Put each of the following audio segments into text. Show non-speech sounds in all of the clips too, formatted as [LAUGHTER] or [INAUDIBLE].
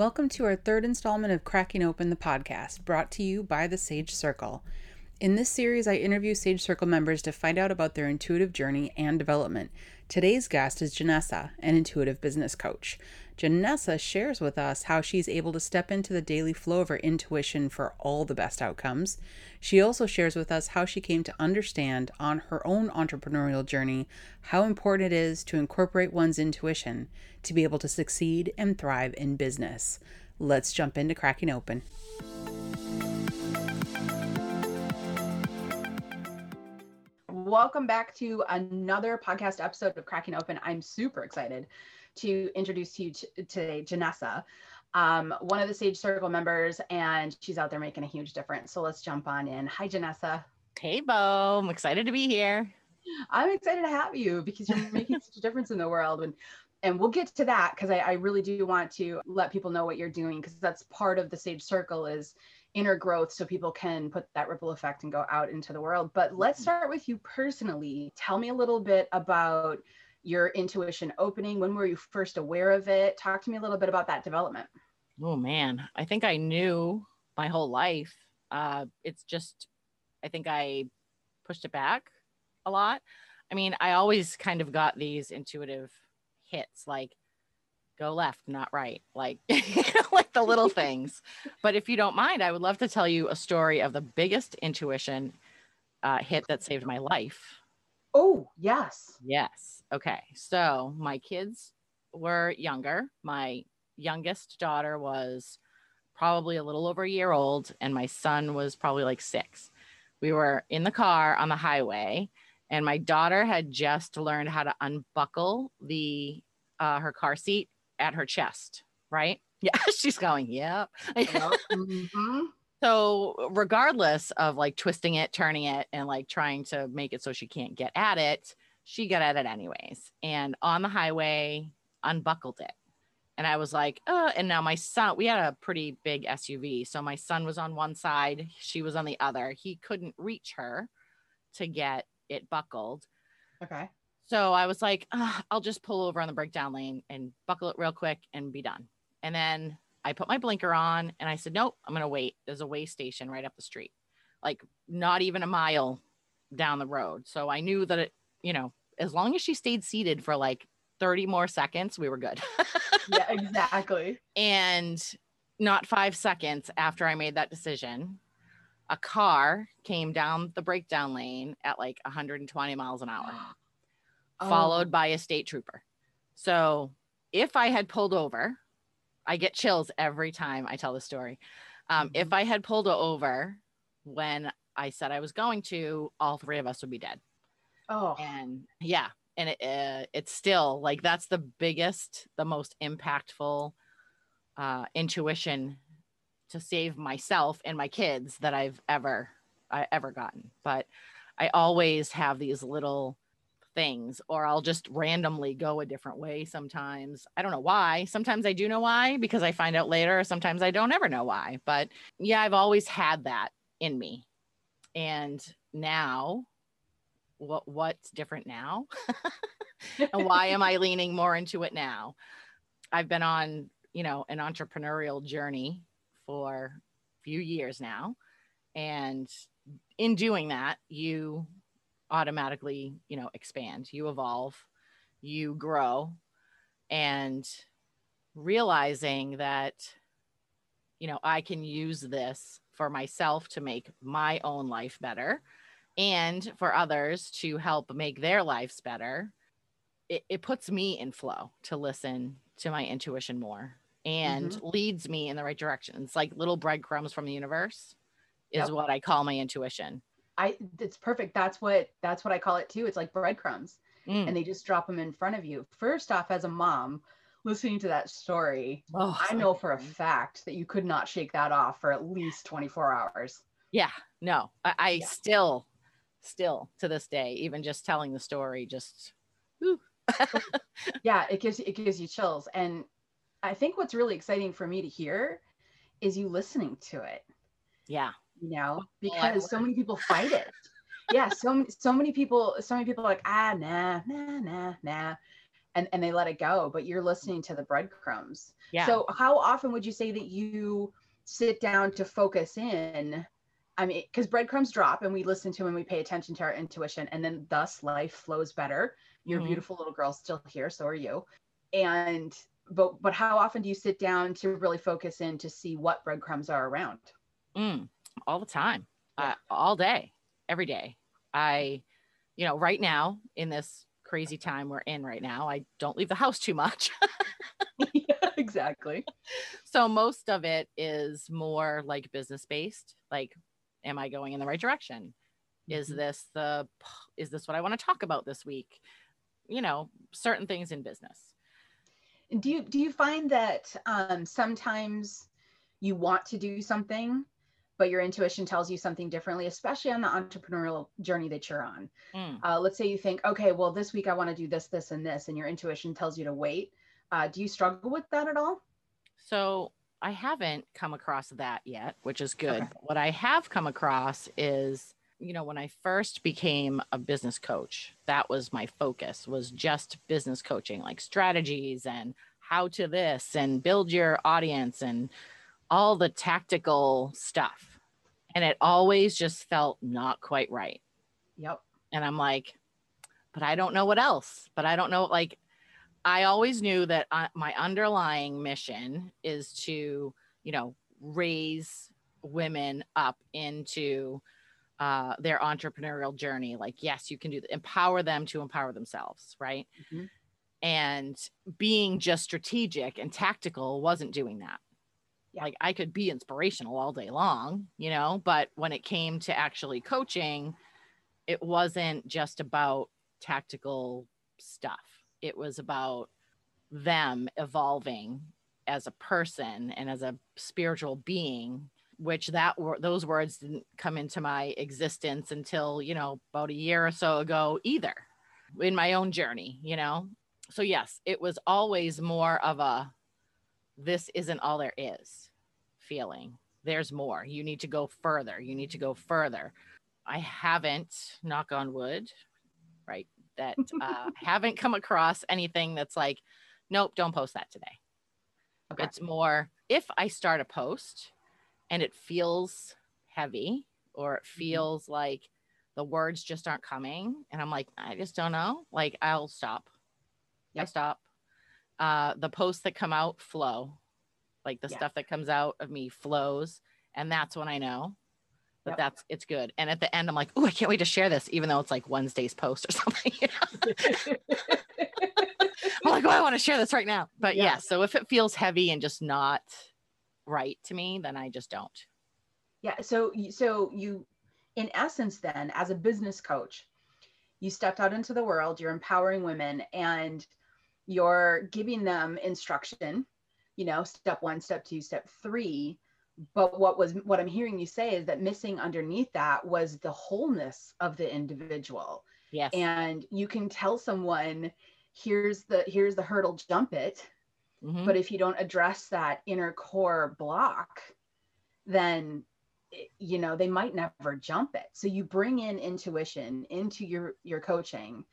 Welcome to our third installment of Cracking Open the podcast, brought to you by the Sage Circle. In this series, I interview Sage Circle members to find out about their intuitive journey and development. Today's guest is Janessa, an intuitive business coach. Janessa shares with us how she's able to step into the daily flow of her intuition for all the best outcomes. She also shares with us how she came to understand on her own entrepreneurial journey how important it is to incorporate one's intuition to be able to succeed and thrive in business. Let's jump into cracking open. Welcome back to another podcast episode of Cracking Open. I'm super excited to introduce to you t- today Janessa, um, one of the Sage Circle members, and she's out there making a huge difference. So let's jump on in. Hi, Janessa. Hey, Bo. I'm excited to be here. I'm excited to have you because you're [LAUGHS] making such a difference in the world. And and we'll get to that because I, I really do want to let people know what you're doing because that's part of the Sage Circle is inner growth so people can put that ripple effect and go out into the world. But let's mm-hmm. start with you personally. Tell me a little bit about your intuition opening? When were you first aware of it? Talk to me a little bit about that development. Oh man, I think I knew my whole life. Uh, it's just, I think I pushed it back a lot. I mean, I always kind of got these intuitive hits like go left, not right, like [LAUGHS] like the little things. But if you don't mind, I would love to tell you a story of the biggest intuition uh, hit that saved my life. Oh, yes. Yes. Okay. So my kids were younger. My youngest daughter was probably a little over a year old, and my son was probably like six. We were in the car on the highway, and my daughter had just learned how to unbuckle the uh, her car seat at her chest. Right? [LAUGHS] Yeah, [LAUGHS] she's going. Yep. yep. [LAUGHS] mm-hmm. So, regardless of like twisting it, turning it, and like trying to make it so she can't get at it, she got at it anyways. And on the highway, unbuckled it. And I was like, uh, and now my son, we had a pretty big SUV. So my son was on one side, she was on the other. He couldn't reach her to get it buckled. Okay. So I was like, I'll just pull over on the breakdown lane and buckle it real quick and be done. And then I put my blinker on and I said, nope, I'm going to wait. There's a way station right up the street, like not even a mile down the road. So I knew that it, you know, as long as she stayed seated for like 30 more seconds, we were good. [LAUGHS] yeah, exactly. And not five seconds after I made that decision, a car came down the breakdown lane at like 120 miles an hour, [GASPS] [GASPS] [GASPS] oh. followed by a state trooper. So if I had pulled over, I get chills every time I tell the story. Um, mm-hmm. If I had pulled over when I said I was going to, all three of us would be dead. Oh, and yeah, and it, uh, it's still like that's the biggest, the most impactful uh, intuition to save myself and my kids that I've ever I ever gotten. But I always have these little things or I'll just randomly go a different way sometimes. I don't know why. Sometimes I do know why because I find out later. Sometimes I don't ever know why. But yeah, I've always had that in me. And now what what's different now? [LAUGHS] and why am I [LAUGHS] leaning more into it now? I've been on, you know, an entrepreneurial journey for a few years now. And in doing that, you automatically, you know, expand, you evolve, you grow, and realizing that, you know, I can use this for myself to make my own life better and for others to help make their lives better. It, it puts me in flow to listen to my intuition more and mm-hmm. leads me in the right direction. It's like little breadcrumbs from the universe is yep. what I call my intuition. I it's perfect. That's what that's what I call it too. It's like breadcrumbs, mm. and they just drop them in front of you. First off, as a mom, listening to that story, oh, I know for a fact that you could not shake that off for at least 24 hours. Yeah, no, I, I yeah. still, still to this day, even just telling the story, just, [LAUGHS] yeah, it gives it gives you chills. And I think what's really exciting for me to hear is you listening to it. Yeah you know, because so many people fight it. [LAUGHS] yeah, so so many people, so many people are like ah nah nah nah nah, and and they let it go but you're listening to the breadcrumbs Yeah. so how often would you say that you sit down to focus in i mean because breadcrumbs drop and we listen to them and we pay attention to our intuition and then thus life flows better your Mhm. beautiful little girl's still here so are you and but but how often do you sit down to really focus in to see what breadcrumbs are around Mm, all the time, Yeah. uh, all day, every day. I, you know, right now in this crazy time we're in right now, I don't leave the house too much. yeah [LAUGHS] [LAUGHS] exactly so most of it is more like business based. Like, am I going in the right direction? Is Mhm. this the, is this what I want to talk about this week? You know, certain things in business. Do you do you find that um, sometimes you want to do something, but your intuition tells you something differently, especially on the entrepreneurial journey that you're on? Mm. Uh, let's say you think, okay, well, this week I want to do this, this, and this, and your intuition tells you to wait. Uh, do you struggle with that at all? So I haven't come across that yet, which is good. Okay. What I have come across is, you know, when I first became a business coach, that was my focus was just business coaching, like strategies and how to this and build your audience and all the tactical stuff. And it always just felt not quite right. Yep. And I'm like, but I don't know what else. But I don't know. Like, I always knew that uh, my underlying mission is to, you know, raise women up into uh, their entrepreneurial journey. Like, yes, you can do that. Empower them to empower themselves, right? Mhm. And being just strategic and tactical wasn't doing that. Like, I could be inspirational all day long, you know, but when it came to actually coaching, it wasn't just about tactical stuff. It was about them evolving as a person and as a spiritual being which that wor- those words didn't come into my existence until you know about a year or so ago either in my own journey you know so yes it was always more of a this isn't all there is feeling. There's more. You need to go further. You need to go further. I haven't knock on wood right that uh, [LAUGHS] haven't come across anything that's like nope don't post that today. Okay. it's more if i start a post and it feels heavy or it feels like the words just aren't coming and i'm like i just don't know like i'll stop. I stop uh the posts that come out flow like the Yeah. stuff that comes out of me flows and that's when i know that Yep. that's it's good and at the end i'm like oh i can't wait to share this even though it's like wednesday's post or [LAUGHS] something you know? [LAUGHS] i'm like oh i want to share this right now but yeah. Yeah. so if it feels heavy and just not right to me then i just don't Yeah. So, so you, in essence, then, as a business coach, you stepped out into the world. You're empowering women, and you're giving them instruction. You know, step one, step two, step three. But what was what I'm hearing you say is that missing underneath that was the wholeness of the individual, yes and you can tell someone, here's the here's the hurdle, jump it. Mhm. but if you don't address that inner core block then you know they might never jump it so you bring in intuition into your your coaching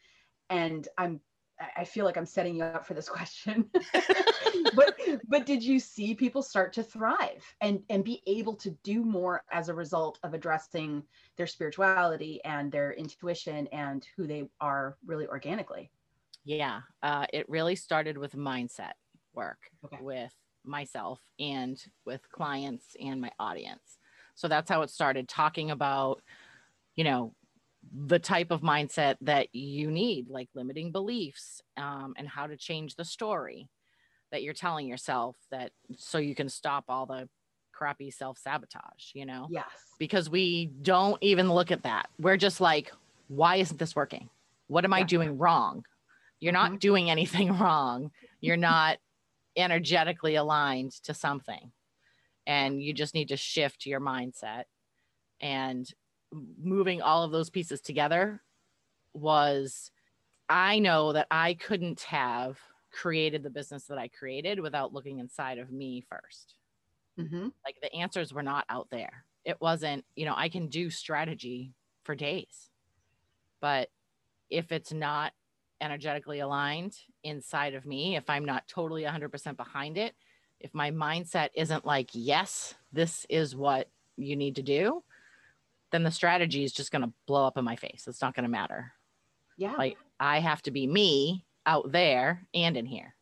and i'm I- feel like i'm setting you up for this [LAUGHS] question [LAUGHS] but but did you see people start to thrive and and be able to do more as a result of addressing their spirituality and their intuition and who they are really organically Yeah, uh, it really started with mindset work Okay. with myself and with clients and my audience. So that's how it started talking about, you know, the type of mindset that you need, like limiting beliefs um, and how to change the story that you're telling yourself that so you can stop all the crappy self sabotage, you know? yes because we don't even look at that. We're just like, why isn't this working? What am I doing wrong? You're not Mhm. doing anything [LAUGHS] wrong. You're not energetically aligned to something. And you just need to shift your mindset. And moving all of those pieces together was, I know that I couldn't have created the business that I created without looking inside of me first. Hmm like the answers were not out there. It wasn't you know i can do strategy for days but if it's not energetically aligned inside of me, if I'm not totally 100% behind it, if my mindset isn't like, yes, this is what you need to do, then the strategy is just going to blow up in my face. It's not going to matter. Yeah. Like I have to be me out there and in here.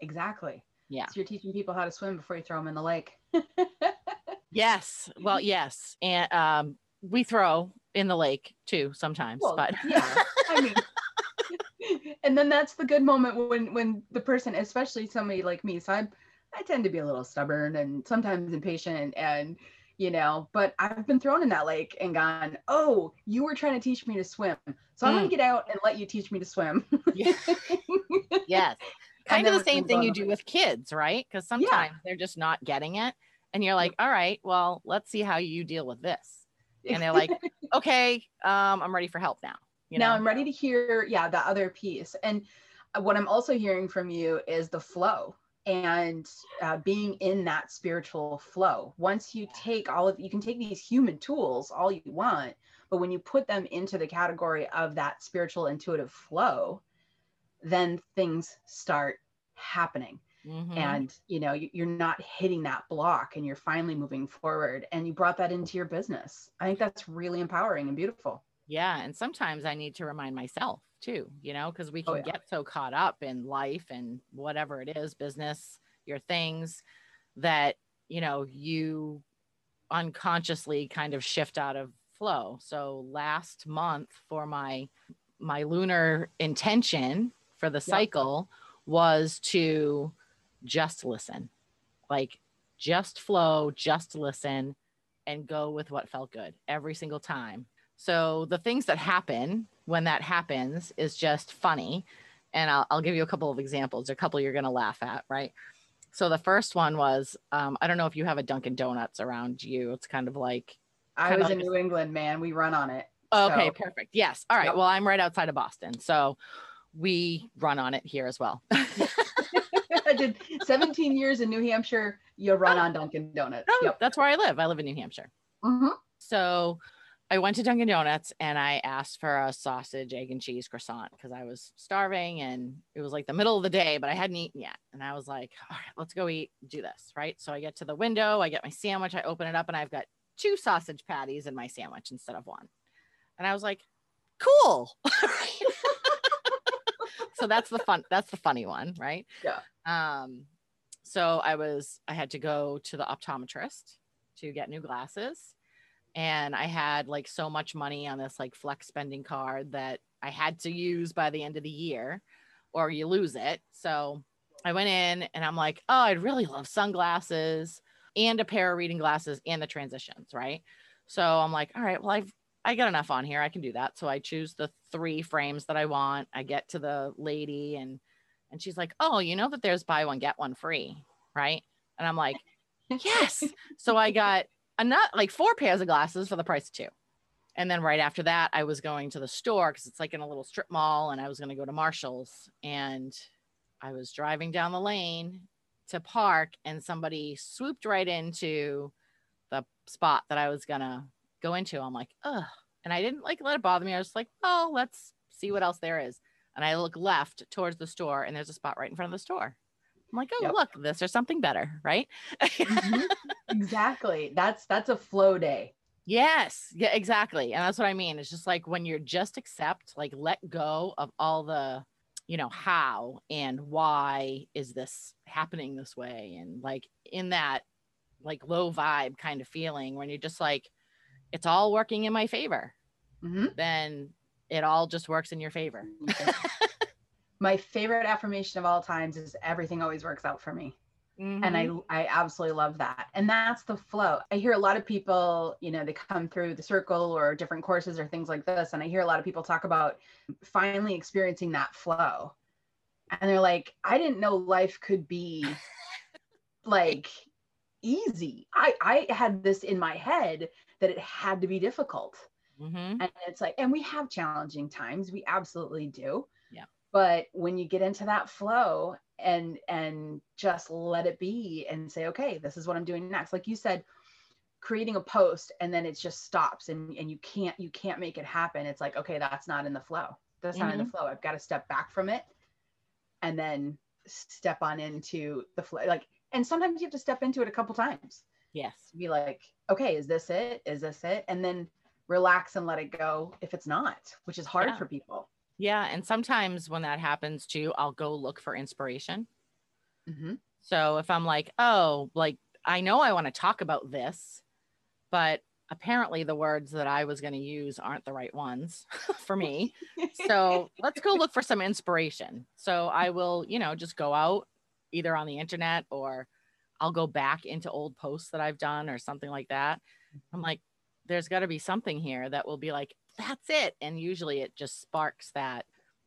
Exactly. Yeah. So you're teaching people how to swim before you throw them in the lake. [LAUGHS] yes. Well, yes. And um, we throw in the lake too sometimes, Well, but yeah, I mean, [LAUGHS] and then that's the good moment when when the person, especially somebody like me, so I I tend to be a little stubborn and sometimes impatient, and you know, but I've been thrown in that lake and gone, oh, you were trying to teach me to swim, so I'm gonna Mm. get out and let you teach me to swim. Yeah. [LAUGHS] yes. Kind of the same thing you do with kids, right? Because sometimes they're just not getting it. And you're like, all right, well, let's see how you deal with this. And they're like, [LAUGHS] okay, um, I'm ready for help now. You now know? I'm ready to hear, yeah, the other piece. And uh, what I'm also hearing from you is the flow and uh, being in that spiritual flow. Once you take all of, you can take these human tools all you want, but when you put them into the category of that spiritual intuitive flow, then things start happening Mhm. and you know you're not hitting that block and you're finally moving forward and you brought that into your business i think that's really empowering and beautiful Yeah. And sometimes I need to remind myself too, you know, because we oh, can Oh, yeah. get so caught up in life and whatever it is, business, your things, that, you know, you unconsciously kind of shift out of flow. So last month for my my lunar intention for the cycle was to just listen. Like just flow, just listen and go with what felt good every single time. So the things that happen when that happens is just funny. And I'll, I'll give you a couple of examples, a couple you're going to laugh at, right? So the first one was um, I don't know if you have a Dunkin' Donuts around you. It's kind of like, I was in like a- New England, man. We run on it. okay, So- perfect. Yes. All right. Yep. Well, I'm right outside of Boston. So we run on it here as well. [LAUGHS] I did 17 years in New Hampshire. You run on Dunkin' Donuts. Oh, Yep. That's where I live. I live in New Hampshire. Mhm. So I went to Dunkin' Donuts and I asked for a sausage, egg, and cheese croissant because I was starving and it was like the middle of the day, but I hadn't eaten yet. And I was like, all right, let's go eat, do this. Right. So I get to the window, I get my sandwich, I open it up, and I've got two sausage patties in my sandwich instead of one. And I was like, cool. [LAUGHS] so that's the fun, that's the funny one, right? Yeah. Um, so I was, I had to go to the optometrist to get new glasses and I had like so much money on this like flex spending card that I had to use by the end of the year or you lose it. So I went in and I'm like, oh, I'd really love sunglasses and a pair of reading glasses and the transitions, right? So I'm like, all right, well, I've I got enough on here. I can do that. So I choose the three frames that I want. I get to the lady and and she's like, "Oh, you know that there's buy one get one free, right?" And I'm like, [LAUGHS] "Yes." so I got a nut like four pairs of glasses for the price of two. And then right after that, I was going to the store because it's like in a little strip mall, and I was going to go to Marshalls. And I was driving down the lane to park, and somebody swooped right into the spot that I was gonna go into. I'm like, ugh. And I didn't like let it bother me. I was like, oh, let's see what else there is. And I look left towards the store, and there's a spot right in front of the store. I'm like, oh, Yep. look, this or something better, right? Mhm. [LAUGHS] exactly. That's that's a flow day. Yes, yeah, exactly. And that's what I mean. It's just like when you're just accept, like let go of all the, you know, how and why is this happening this way? And like in that like low vibe kind of feeling when you're just like, it's all working in my favor, Mhm. then it all just works in your favor. [LAUGHS] My favorite affirmation of all times is everything always works out for me. And Mhm. I I absolutely love that. And that's the flow. I hear a lot of people, you know, they come through the circle or different courses or things like this and I hear a lot of people talk about finally experiencing that flow. And they're like, I didn't know life could be [LAUGHS] like easy. I I had this in my head that it had to be difficult. Mhm. And it's like and we have challenging times. We absolutely do. Yeah. But when you get into that flow and and just let it be and say okay this is what i'm doing next like you said creating a post and then it just stops and and you can't you can't make it happen it's like okay that's not in the flow That's not in the mm-hmm. flow. I've got to step back from it and then step on into the flow. Like, and sometimes you have to step into it a couple times. Yes. Be like, okay, is this it? Is this it? And then relax and let it go if it's not, which is hard Yeah. for people. Yeah. And sometimes when that happens too, I'll go look for inspiration. Mm-hmm. So if I'm like, oh, like I know I want to talk about this, but apparently the words that I was going to use aren't the right ones [LAUGHS] for me. so [LAUGHS] let's go look for some inspiration. So I will, you know, just go out either on the internet or I'll go back into old posts that I've done or something like that. I'm like, there's got to be something here that will be like, that's it. And usually it just sparks that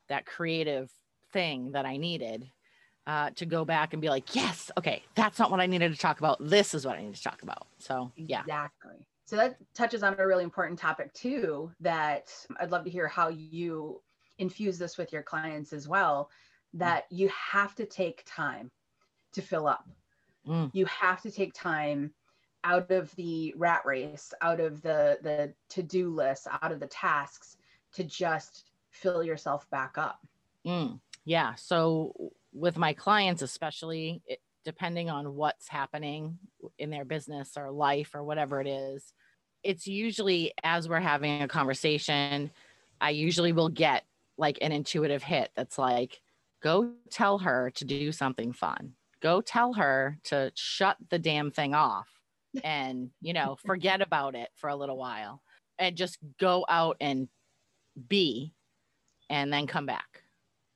that creative thing that I needed uh, to go back and be like, yes, okay, that's not what I needed to talk about. This is what I need to talk about. So yeah, Exactly. So that touches on a really important topic too that I'd love to hear how you infuse this with your clients as well that you have to take time to fill up. Mm. You have to take time out of the rat race, out of the the to-do list, out of the tasks to just fill yourself back up. Mm, yeah. So with my clients, especially it, depending on what's happening in their business or life or whatever it is, it's usually as we're having a conversation, I usually will get like an intuitive hit that's like, go tell her to do something fun. Go tell her to shut the damn thing off and, you know, forget about it for a little while and just go out and be and then come back,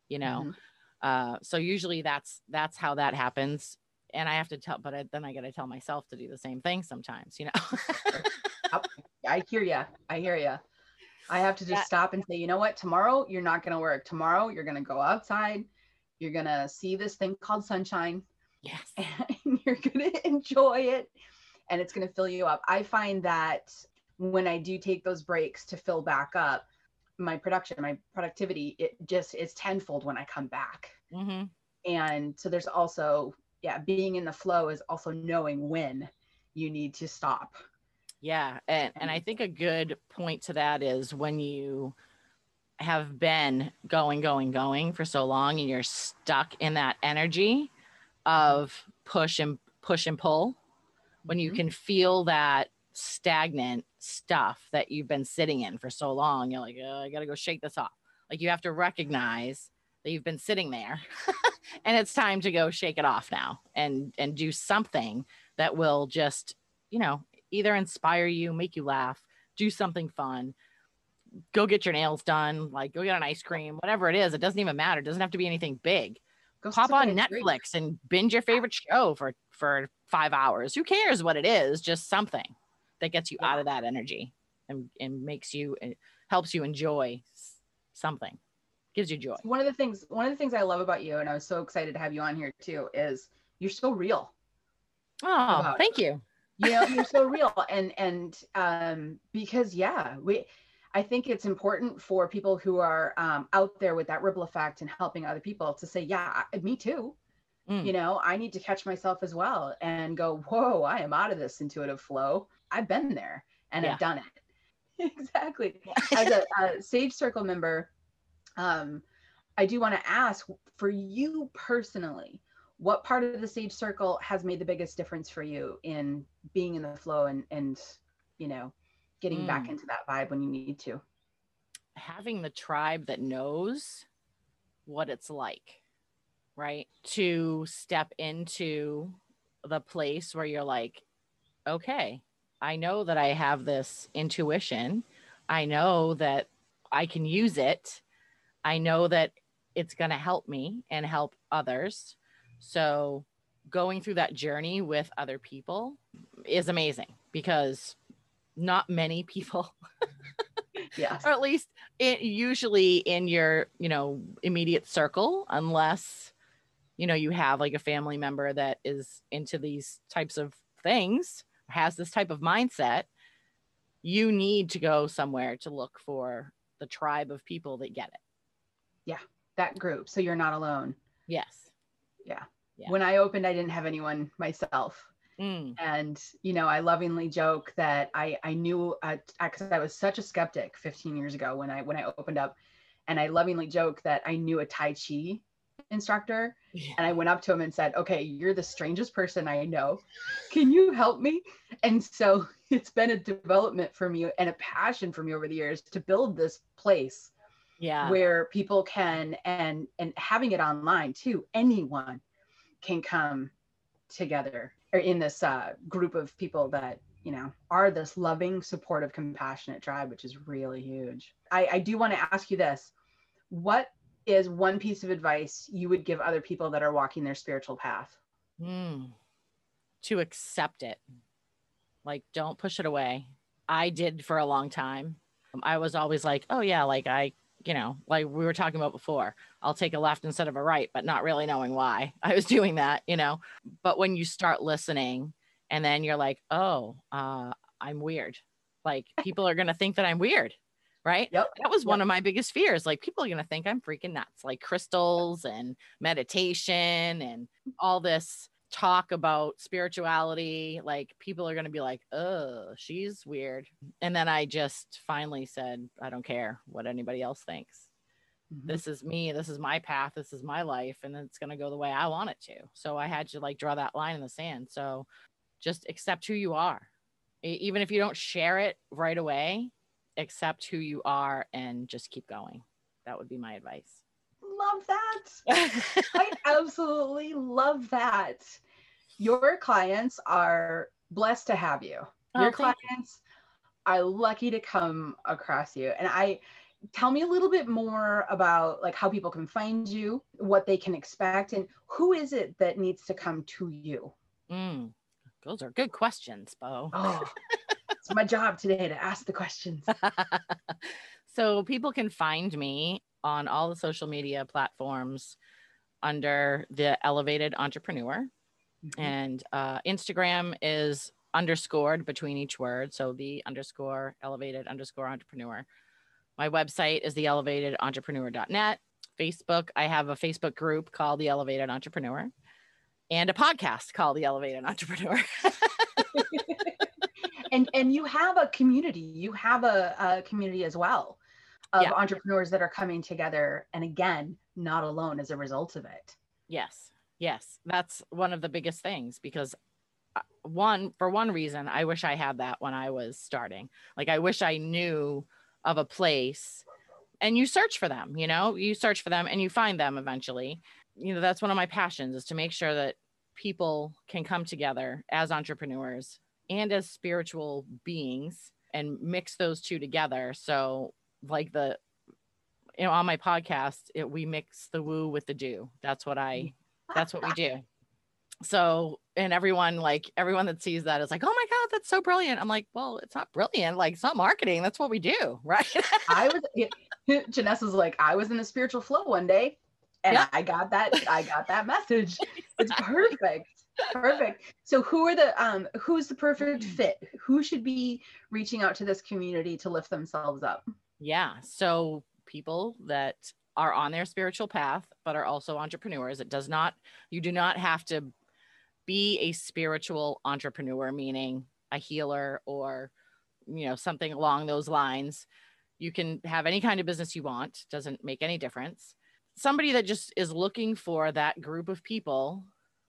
you know? Mhm. Uh, so usually that's that's how that happens, and I have to tell, but I, then I got to tell myself to do the same thing sometimes, you know. [LAUGHS] I hear ya. I hear ya. I have to just Yeah. stop and say, you know what? Tomorrow you're not going to work. Tomorrow you're going to go outside. You're going to see this thing called sunshine yes. [LAUGHS] and you're going to enjoy it and it's going to fill you up. I find that when I do take those breaks to fill back up, my production, my productivity, it just is tenfold when I come back. hmm And so there's also, yeah, being in the flow is also knowing when you need to stop. Yeah, and and I think a good point to that is when you have been going, going, going for so long, and you're stuck in that energy of push and push and pull. When you Mhm. can feel that stagnant stuff that you've been sitting in for so long, you're like, oh, I got to go shake this off. Like you have to recognize that you've been sitting there, [LAUGHS] and it's time to go shake it off now, and and do something that will just, you know, either inspire you, make you laugh, do something fun, go get your nails done, like go get an ice cream, whatever it is. It doesn't even matter. It doesn't have to be anything big. Go Pop on a drink. Netflix and binge your favorite show for for five hours. Who cares what it is? Just something that gets you out of that energy and, and makes you helps you enjoy something. Gives you joy. one of the things one of the things i love about you and i was so excited to have you on here too is you're so real Oh, about it. thank you. you know you're so [LAUGHS] real and and um because yeah we i think it's important for people who are um, out there with that ripple effect and helping other people to say yeah me too Mm. you know i need to catch myself as well and go whoa i am out of this intuitive flow i've been there and Yeah. i've done it [LAUGHS] exactly as a, [LAUGHS] a sage circle member um i do want to ask for you personally what part of the sage circle has made the biggest difference for you in being in the flow and and you know getting back Mm. into that vibe when you need to having the tribe that knows what it's like, right? To step into the place where you're like, okay, I know that I have this intuition. I know that I can use it. I know that it's going to help me and help others. So, going through that journey with other people is amazing because not many people [LAUGHS] yes or at least it usually in your you know immediate circle unless you know you have like a family member that is into these types of things has this type of mindset you need to go somewhere to look for the tribe of people that get it. Yeah that group so you're not alone. Yes. Yeah. when i opened i didn't have anyone myself. Mm, and you know i lovingly joke that i i knew because i was such a skeptic 15 years ago when i when i opened up And I lovingly joke that I knew a Tai Chi instructor Yeah. and I went up to him and said, Okay, you're the strangest person I know. Can you help me? And so [LAUGHS] it's been a development for me and a passion for me over the years to build this place Yeah. where people can and and having it online too, anyone can come together or in this uh, group of people that you know are this loving, supportive, compassionate tribe, which is really huge. I, I do want to ask you this: What is one piece of advice you would give other people that are walking their spiritual path? Mm. To accept it. Like, don't push it away. I did for a long time. Um, I was always like, oh, yeah, like I, you know, like we were talking about before, I'll take a left instead of a right, but not really knowing why [LAUGHS] I was doing that, you know. But when you start listening and then you're like, oh, uh, I'm weird. Like, people are going to think that I'm weird. Right. Yep. That was one of my biggest fears. Like, people are going to think I'm freaking nuts, like crystals and meditation and all this talk about spirituality like people are going to be like oh she's weird and then i just finally said i don't care what anybody else thinks Mhm. this is me this is my path this is my life and it's going to go the way i want it to so i had to like draw that line in the sand so just accept who you are even if you don't share it right away accept who you are and just keep going that would be my advice Love that. [LAUGHS] I absolutely love that. Your clients are blessed to have you. Oh, Your thank clients are lucky to come across you. And I tell me a little bit more about like how people can find you, what they can expect, and who is it that needs to come to you? Mm, those are good questions bo Oh, [LAUGHS] it's my job today to ask the questions. [LAUGHS] so people can find me on all the social media platforms under the elevated entrepreneur. Mm-hmm. and uh, instagram is underscored between each word. So the underscore elevated underscore entrepreneur. My website is the elevated entrepreneur.net facebook i have a facebook group called the elevated entrepreneur and a podcast called the elevated entrepreneur [LAUGHS] [LAUGHS] and and you have a community you have a, a community as well of Yeah. entrepreneurs that are coming together and again not alone as a result of it Yes. Yes. That's one of the biggest things because uh, one for one reason I wish I had that when I was starting. Like I wish I knew of a place and you search for them, you know? You search for them and you find them eventually. You know, that's one of my passions is to make sure that people can come together as entrepreneurs and as spiritual beings and mix those two together. So like the you know on my podcast it, we mix the woo with the do. That's what i that's what we do. [LAUGHS] So and everyone like everyone that sees that is like oh my god that's so brilliant. I'm like well it's not brilliant. Like it's not marketing. That's what we do. [LAUGHS] Right? I was Janessa was like i was in a spiritual flow one day and Yeah. i got that i got that message. It's [LAUGHS] perfect perfect. So who are the um who's the perfect fit? Who should be reaching out to this community to lift themselves up? Yeah. So people that are on their spiritual path but are also entrepreneurs it does not you do not have to be a spiritual entrepreneur meaning a healer or you know something along those lines. You can have any kind of business you want doesn't make any difference. Somebody that just is looking for that group of people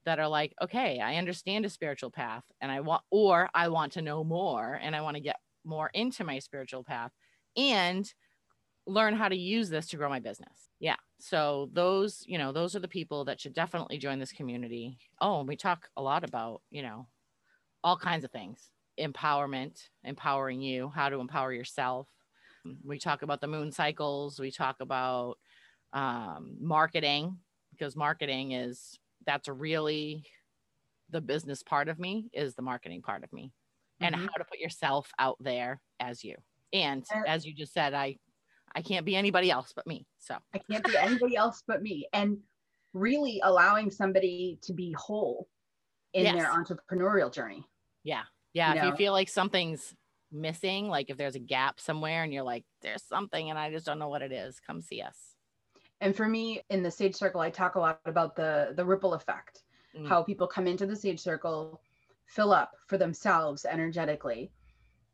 that are like okay i understand a spiritual path and i want or i want to know more and i want to get more into my spiritual path and learn how to use this to grow my business. Yeah. So those, you know, those are the people that should definitely join this community. Oh, and we talk a lot about, you know, all kinds of things. Empowerment, empowering you, how to empower yourself. We talk about the moon cycles, we talk about um, marketing because marketing is that's really the business part of me is the marketing part of me and Mhm. how to put yourself out there as you. And as you just said, I I can't be anybody else but me. So I can't be anybody else but me. And really allowing somebody to be whole in their entrepreneurial journey. yeah. Yeah. You if you feel like something's missing, like if there's a gap somewhere and you're like, there's something and I just don't know what it is, come see us. And for me in the Sage Circle, I talk a lot about the the ripple effect, Mm. how people come into the Sage Circle, fill up for themselves energetically,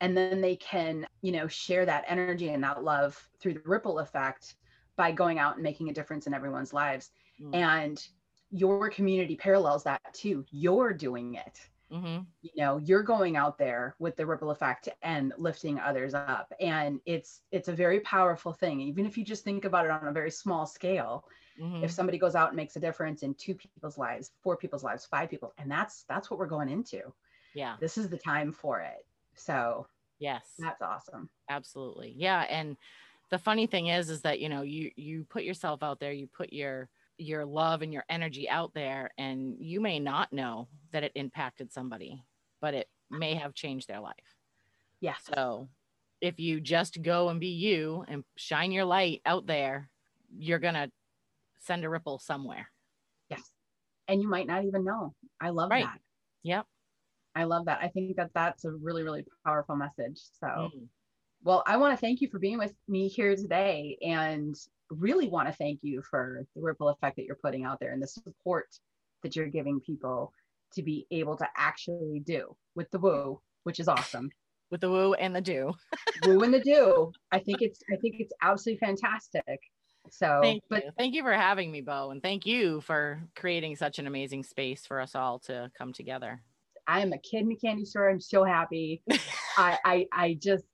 and then they can, you know, share that energy and that love through the ripple effect by going out and making a difference in everyone's lives. Mm. And your community parallels that too. You're doing it. Mm-hmm. You know, you're going out there with the ripple effect and lifting others up. And it's it's a very powerful thing. Even if you just think about it on a very small scale, Mm-hmm. if somebody goes out and makes a difference in two people's lives, four people's lives, five people, and that's that's what we're going into. yeah. This is the time for it. So Yes. that's awesome. absolutely yeah and the funny thing is is that you know you you put yourself out there you put your your love and your energy out there and you may not know that it impacted somebody but it may have changed their life Yeah. so if you just go and be you and shine your light out there you're gonna send a ripple somewhere Yes. And you might not even know. I love Right. that. yep I love that. I think that that's a really, really powerful message. So, Mm. well, I want to thank you for being with me here today and really want to thank you for the ripple effect that you're putting out there and the support that you're giving people to be able to actually do with the woo, which is awesome. with the woo and the do [LAUGHS] woo and the do. I think it's I think it's absolutely fantastic. So, thank but you thank you for having me bo and thank you for creating such an amazing space for us all to come together I am a kid in a candy store. I'm so happy. [LAUGHS] I, I I just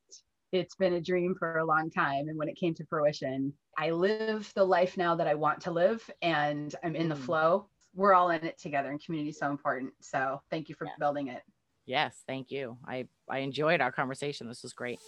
it's been a dream for a long time. And when it came to fruition, I live the life now that I want to live and I'm in the Mm. flow. We're all in it together and community is so important. So thank you for Yeah. building it. Yes, thank you. I I enjoyed our conversation. This was great.